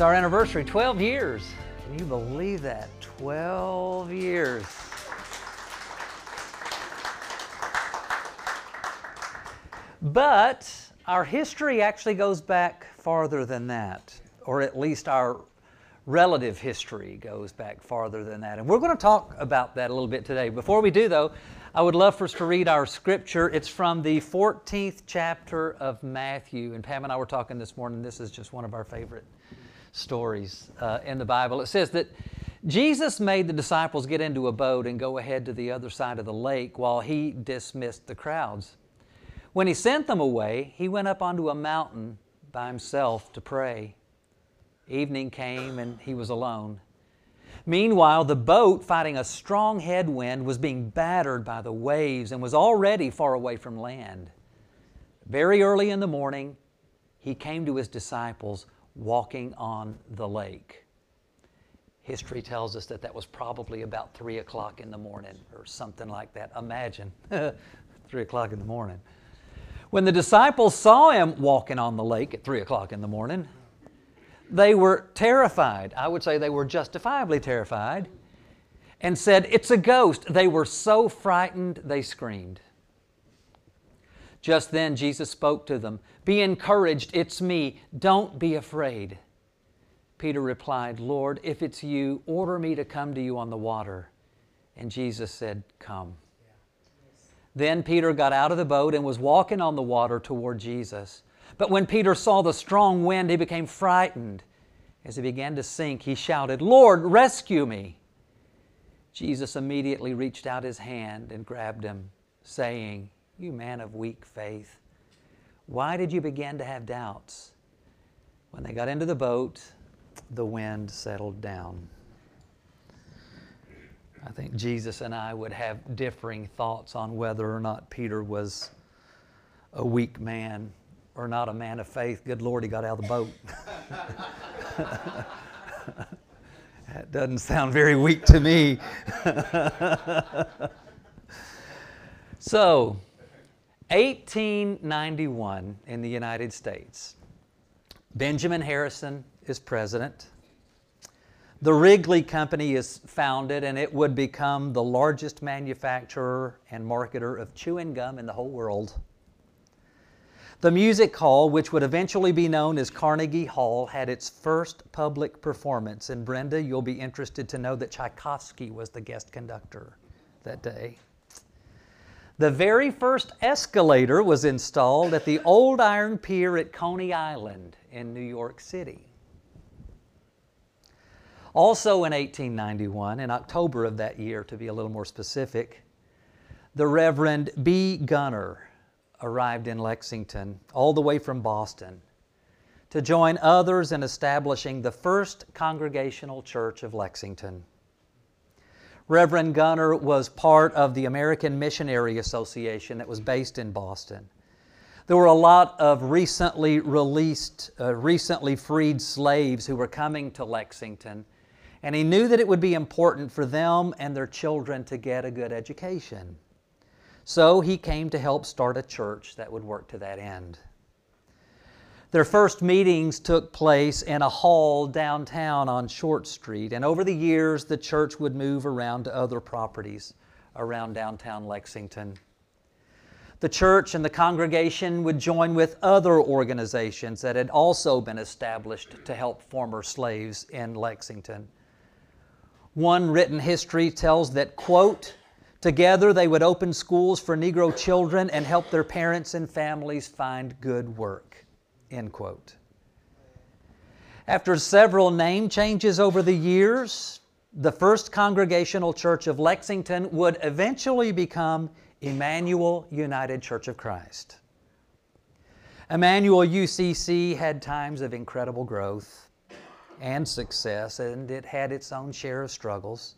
It's our anniversary, 12 years. Can you believe that? 12 years. But our history actually goes back farther than that, or at least our relative history goes back farther than that. And we're going to talk about that a little bit today. Before we do, though, I would love for us to read our scripture. It's from the 14th chapter of Matthew. And Pam and I were talking this morning. This is just one of our favorite stories uh, in the Bible. It says that Jesus made the disciples get into a boat and go ahead to the other side of the lake while he dismissed the crowds. When he sent them away, he went up onto a mountain by himself to pray. Evening came and he was alone. Meanwhile, the boat, fighting a strong headwind, was being battered by the waves and was already far away from land. Very early in the morning, he came to his disciples walking on the lake. History tells us that that was probably about 3 o'clock in the morning or something like that. Imagine 3 o'clock in the morning. When the disciples saw him walking on the lake at 3 o'clock in the morning, they were terrified. I would say they were justifiably terrified and said, It's a ghost. They were so frightened they screamed. Just then Jesus spoke to them Be encouraged, it's me. Don't be afraid. Peter replied, Lord, if it's you, order me to come to you on the water. And Jesus said, Come. Then Peter got out of the boat and was walking on the water toward Jesus. But when Peter saw the strong wind, he became frightened. As he began to sink, he shouted, Lord, rescue me. Jesus immediately reached out his hand and grabbed him, saying, You man of weak faith, why did you begin to have doubts? When they got into the boat, the wind settled down. I think Jesus and I would have differing thoughts on whether or not Peter was a weak man or not a man of faith, good Lord, he got out of the boat. that doesn't sound very weak to me. so, 1891 in the United States. Benjamin Harrison is president. The Wrigley Company is founded, and it would become the largest manufacturer and marketer of chewing gum in the whole world. The music hall, which would eventually be known as Carnegie Hall, had its first public performance. And Brenda, you'll be interested to know that Tchaikovsky was the guest conductor that day. The very first escalator was installed at the Old Iron Pier at Coney Island in New York City. Also in 1891, in October of that year to be a little more specific, the Reverend B. Gunner arrived in Lexington, all the way from Boston, to join others in establishing the First Congregational Church of Lexington. Reverend Gunner was part of the American Missionary Association that was based in Boston. There were a lot of recently released, uh, recently freed slaves who were coming to Lexington, and he knew that it would be important for them and their children to get a good education. So he came to help start a church that would work to that end. Their first meetings took place in a hall downtown on Short Street, and over the years, the church would move around to other properties around downtown Lexington. The church and the congregation would join with other organizations that had also been established to help former slaves in Lexington. One written history tells that, quote, Together, they would open schools for Negro children and help their parents and families find good work. End quote. After several name changes over the years, the First Congregational Church of Lexington would eventually become Emmanuel United Church of Christ. Emmanuel UCC had times of incredible growth and success, and it had its own share of struggles.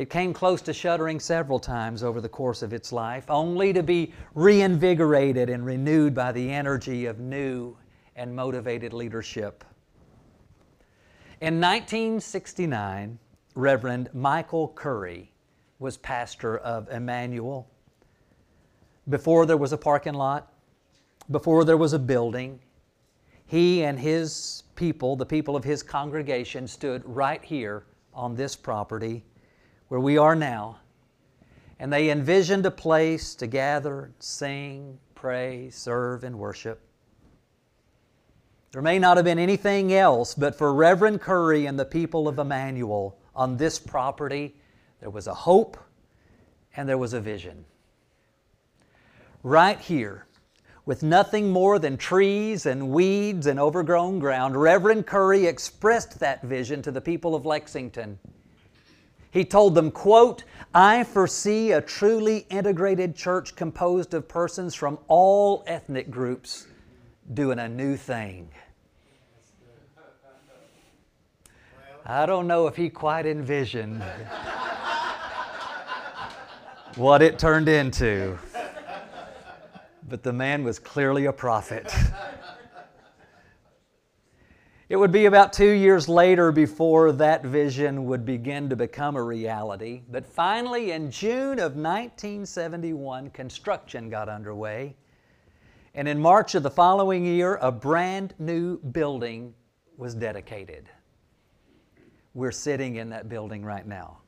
It came close to shuttering several times over the course of its life, only to be reinvigorated and renewed by the energy of new and motivated leadership. In 1969, Reverend Michael Curry was pastor of Emmanuel. Before there was a parking lot, before there was a building, he and his people, the people of his congregation, stood right here on this property where we are now. And they envisioned a place to gather, sing, pray, serve, and worship. There may not have been anything else, but for Reverend Curry and the people of Emmanuel on this property, there was a hope and there was a vision. Right here, with nothing more than trees and weeds and overgrown ground, Reverend Curry expressed that vision to the people of Lexington. He told them, quote, I foresee a truly integrated church composed of persons from all ethnic groups doing a new thing. I don't know if he quite envisioned what it turned into, but the man was clearly a prophet. It would be about two years later before that vision would begin to become a reality. But finally, in June of 1971, construction got underway. And in March of the following year, a brand new building was dedicated. We're sitting in that building right now.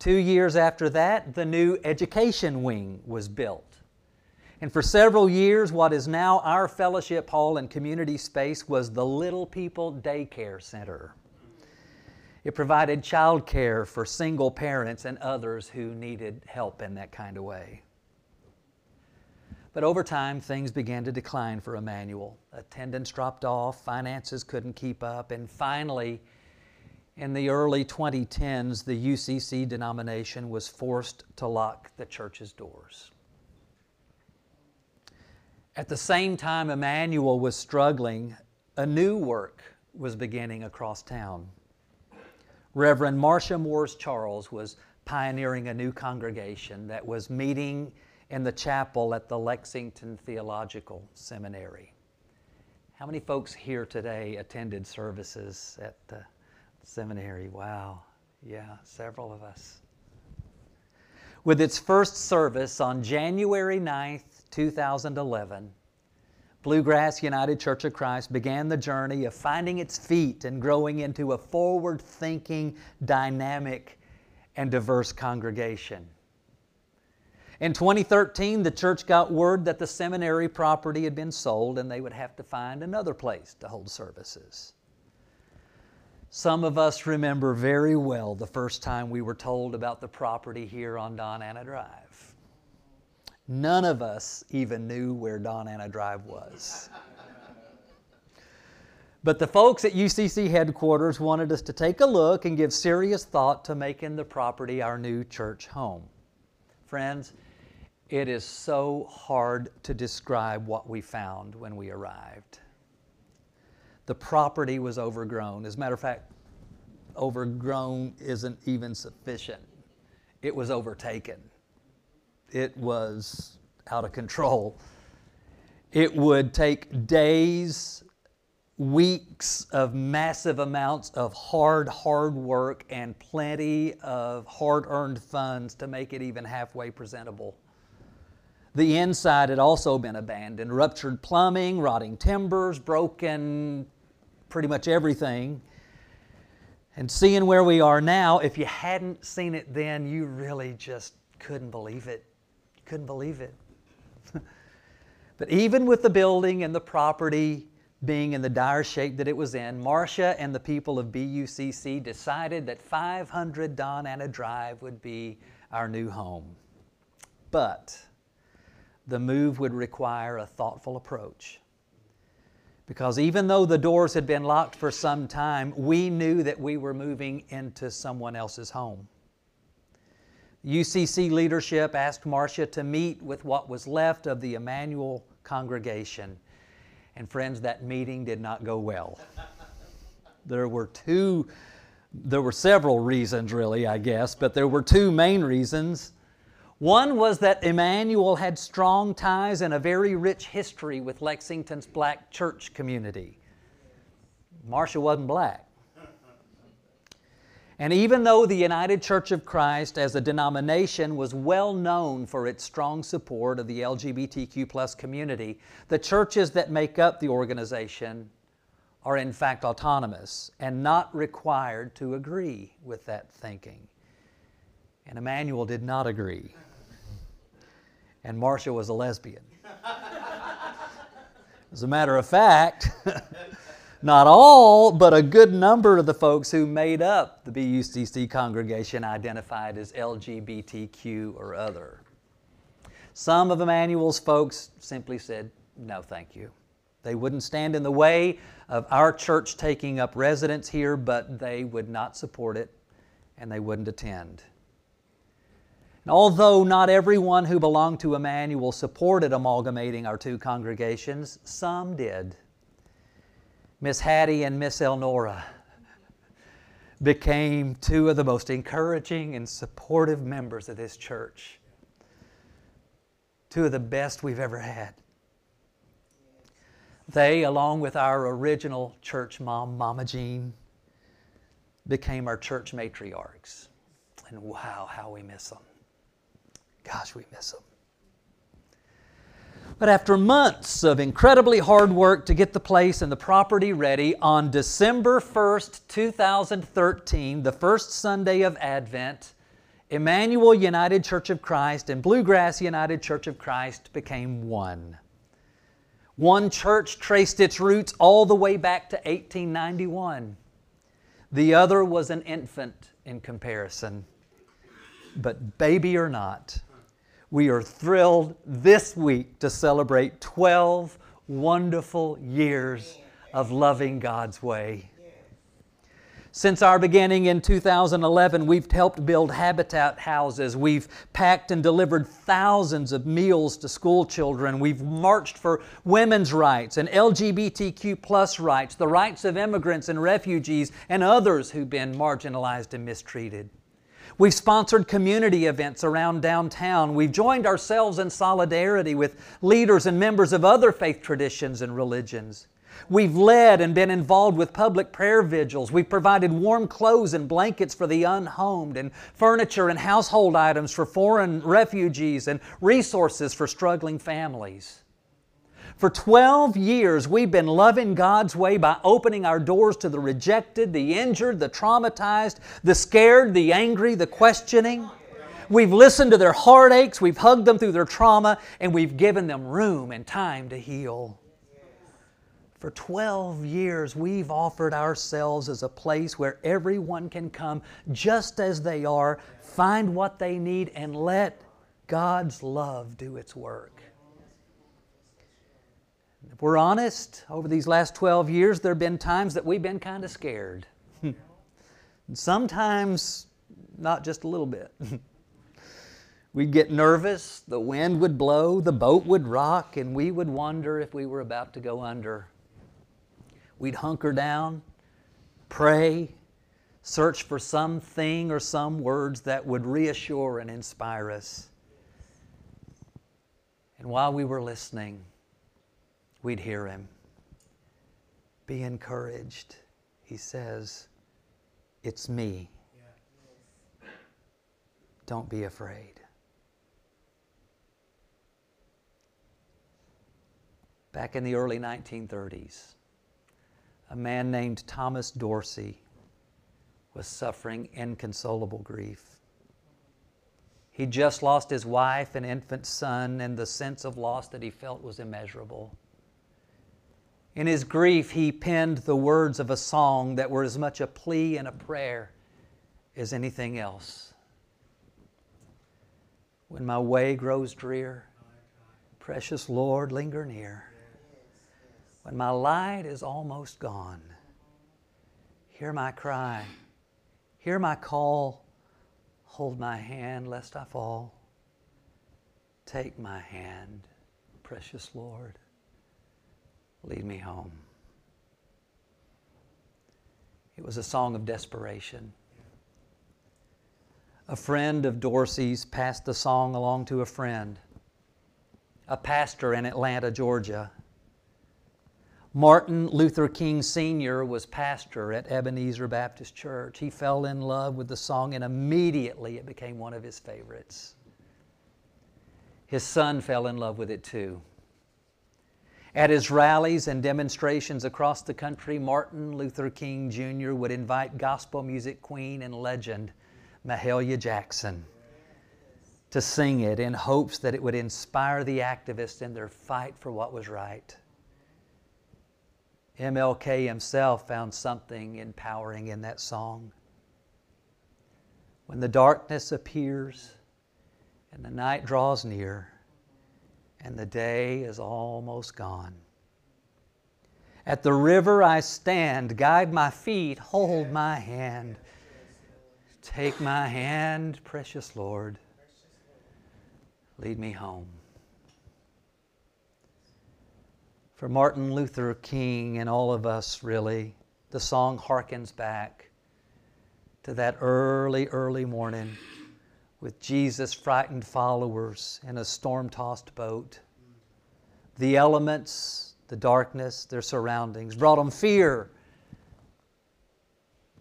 Two years after that, the new education wing was built. And for several years, what is now our fellowship hall and community space was the Little People Daycare Center. It provided child care for single parents and others who needed help in that kind of way. But over time, things began to decline for Emmanuel. Attendance dropped off, finances couldn't keep up, and finally, in the early 2010s, the UCC denomination was forced to lock the church's doors. At the same time Emmanuel was struggling, a new work was beginning across town. Reverend Marcia Moores Charles was pioneering a new congregation that was meeting in the chapel at the Lexington Theological Seminary. How many folks here today attended services at the seminary? Wow. Yeah, several of us. With its first service on January 9th, 2011, Bluegrass United Church of Christ began the journey of finding its feet and growing into a forward thinking, dynamic, and diverse congregation. In 2013, the church got word that the seminary property had been sold and they would have to find another place to hold services. Some of us remember very well the first time we were told about the property here on Don Anna Drive. None of us even knew where Don Anna Drive was. But the folks at UCC headquarters wanted us to take a look and give serious thought to making the property our new church home. Friends, it is so hard to describe what we found when we arrived. The property was overgrown. As a matter of fact, overgrown isn't even sufficient, it was overtaken it was out of control. It would take days, weeks of massive amounts of hard, hard work and plenty of hard earned funds to make it even halfway presentable. The inside had also been abandoned ruptured plumbing, rotting timbers, broken pretty much everything. And seeing where we are now, if you hadn't seen it then, you really just couldn't believe it. Couldn't believe it. but even with the building and the property being in the dire shape that it was in, Marcia and the people of BUCC decided that 500 Don Anna Drive would be our new home. But the move would require a thoughtful approach. Because even though the doors had been locked for some time, we knew that we were moving into someone else's home. UCC leadership asked Marcia to meet with what was left of the Emmanuel congregation. And friends, that meeting did not go well. there were two, there were several reasons, really, I guess, but there were two main reasons. One was that Emmanuel had strong ties and a very rich history with Lexington's black church community. Marcia wasn't black. And even though the United Church of Christ as a denomination was well known for its strong support of the LGBTQ plus community, the churches that make up the organization are in fact autonomous and not required to agree with that thinking. And Emmanuel did not agree. And Marcia was a lesbian. As a matter of fact, not all, but a good number of the folks who made up the BUCC congregation identified as LGBTQ or other. Some of Emmanuel's folks simply said, no, thank you. They wouldn't stand in the way of our church taking up residence here, but they would not support it and they wouldn't attend. And although not everyone who belonged to Emmanuel supported amalgamating our two congregations, some did. Miss Hattie and Miss Elnora became two of the most encouraging and supportive members of this church. Two of the best we've ever had. They, along with our original church mom, Mama Jean, became our church matriarchs. And wow, how we miss them. Gosh, we miss them. But after months of incredibly hard work to get the place and the property ready, on December 1st, 2013, the first Sunday of Advent, Emmanuel United Church of Christ and Bluegrass United Church of Christ became one. One church traced its roots all the way back to 1891. The other was an infant in comparison. But baby or not, we are thrilled this week to celebrate 12 wonderful years of loving God's way. Since our beginning in 2011, we've helped build habitat houses. We've packed and delivered thousands of meals to school children. We've marched for women's rights and LGBTQ plus rights, the rights of immigrants and refugees and others who've been marginalized and mistreated. We've sponsored community events around downtown. We've joined ourselves in solidarity with leaders and members of other faith traditions and religions. We've led and been involved with public prayer vigils. We've provided warm clothes and blankets for the unhomed, and furniture and household items for foreign refugees, and resources for struggling families. For 12 years, we've been loving God's way by opening our doors to the rejected, the injured, the traumatized, the scared, the angry, the questioning. We've listened to their heartaches, we've hugged them through their trauma, and we've given them room and time to heal. For 12 years, we've offered ourselves as a place where everyone can come just as they are, find what they need, and let God's love do its work. If we're honest, over these last 12 years, there have been times that we've been kind of scared. Hmm. and sometimes not just a little bit. We'd get nervous, the wind would blow, the boat would rock, and we would wonder if we were about to go under. We'd hunker down, pray, search for something or some words that would reassure and inspire us. And while we were listening, we'd hear him. Be encouraged. He says, It's me. Don't be afraid. Back in the early 1930s, a man named Thomas Dorsey was suffering inconsolable grief. He just lost his wife and infant son, and the sense of loss that he felt was immeasurable. In his grief, he penned the words of a song that were as much a plea and a prayer as anything else. When my way grows drear, precious Lord, linger near. When my light is almost gone, hear my cry, hear my call, hold my hand lest I fall. Take my hand, precious Lord lead me home. It was a song of desperation. A friend of Dorsey's passed the song along to a friend, a pastor in Atlanta, Georgia. Martin Luther King Sr. was pastor at Ebenezer Baptist Church. He fell in love with the song and immediately it became one of his favorites. His son fell in love with it too. At his rallies and demonstrations across the country, Martin Luther King Jr. would invite gospel music queen and legend Mahalia Jackson to sing it in hopes that it would inspire the activists in their fight for what was right. MLK himself found something empowering in that song. When the darkness appears and the night draws near and the day is almost gone. At the river I stand, guide my feet, hold my hand. Take my hand, precious Lord, lead me home. For Martin Luther King and all of us, really, the song harkens back to that early, early morning with Jesus' frightened followers in a storm tossed boat. The elements, the darkness, their surroundings brought them fear.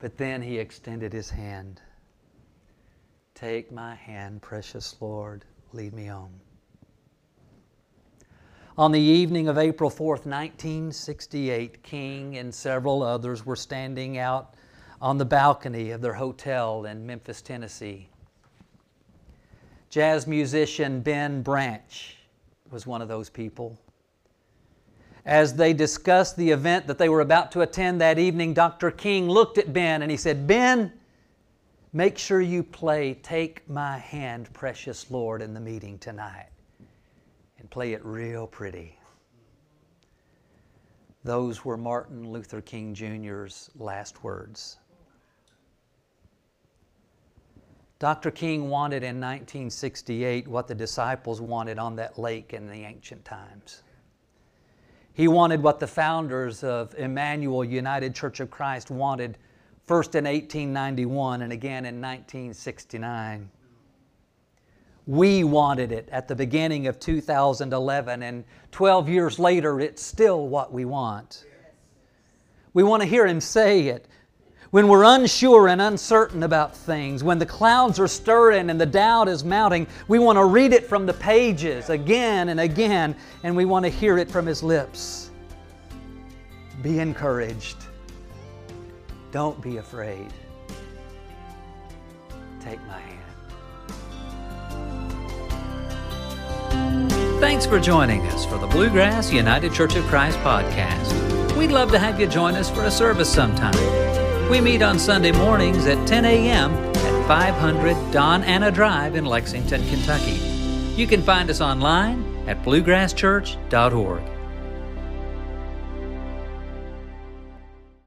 But then he extended his hand. Take my hand, precious Lord, lead me home. On the evening of April 4th, 1968, King and several others were standing out on the balcony of their hotel in Memphis, Tennessee. Jazz musician Ben Branch was one of those people. As they discussed the event that they were about to attend that evening, Dr. King looked at Ben and he said, Ben, make sure you play Take My Hand, Precious Lord, in the meeting tonight and play it real pretty. Those were Martin Luther King Jr.'s last words. Dr. King wanted in 1968 what the disciples wanted on that lake in the ancient times. He wanted what the founders of Emmanuel United Church of Christ wanted first in 1891 and again in 1969. We wanted it at the beginning of 2011, and 12 years later, it's still what we want. We want to hear Him say it. When we're unsure and uncertain about things, when the clouds are stirring and the doubt is mounting, we want to read it from the pages again and again, and we want to hear it from His lips. Be encouraged. Don't be afraid. Take my hand. Thanks for joining us for the Bluegrass United Church of Christ podcast. We'd love to have you join us for a service sometime. We meet on Sunday mornings at 10 a.m. at 500 Don Anna Drive in Lexington, Kentucky. You can find us online at bluegrasschurch.org.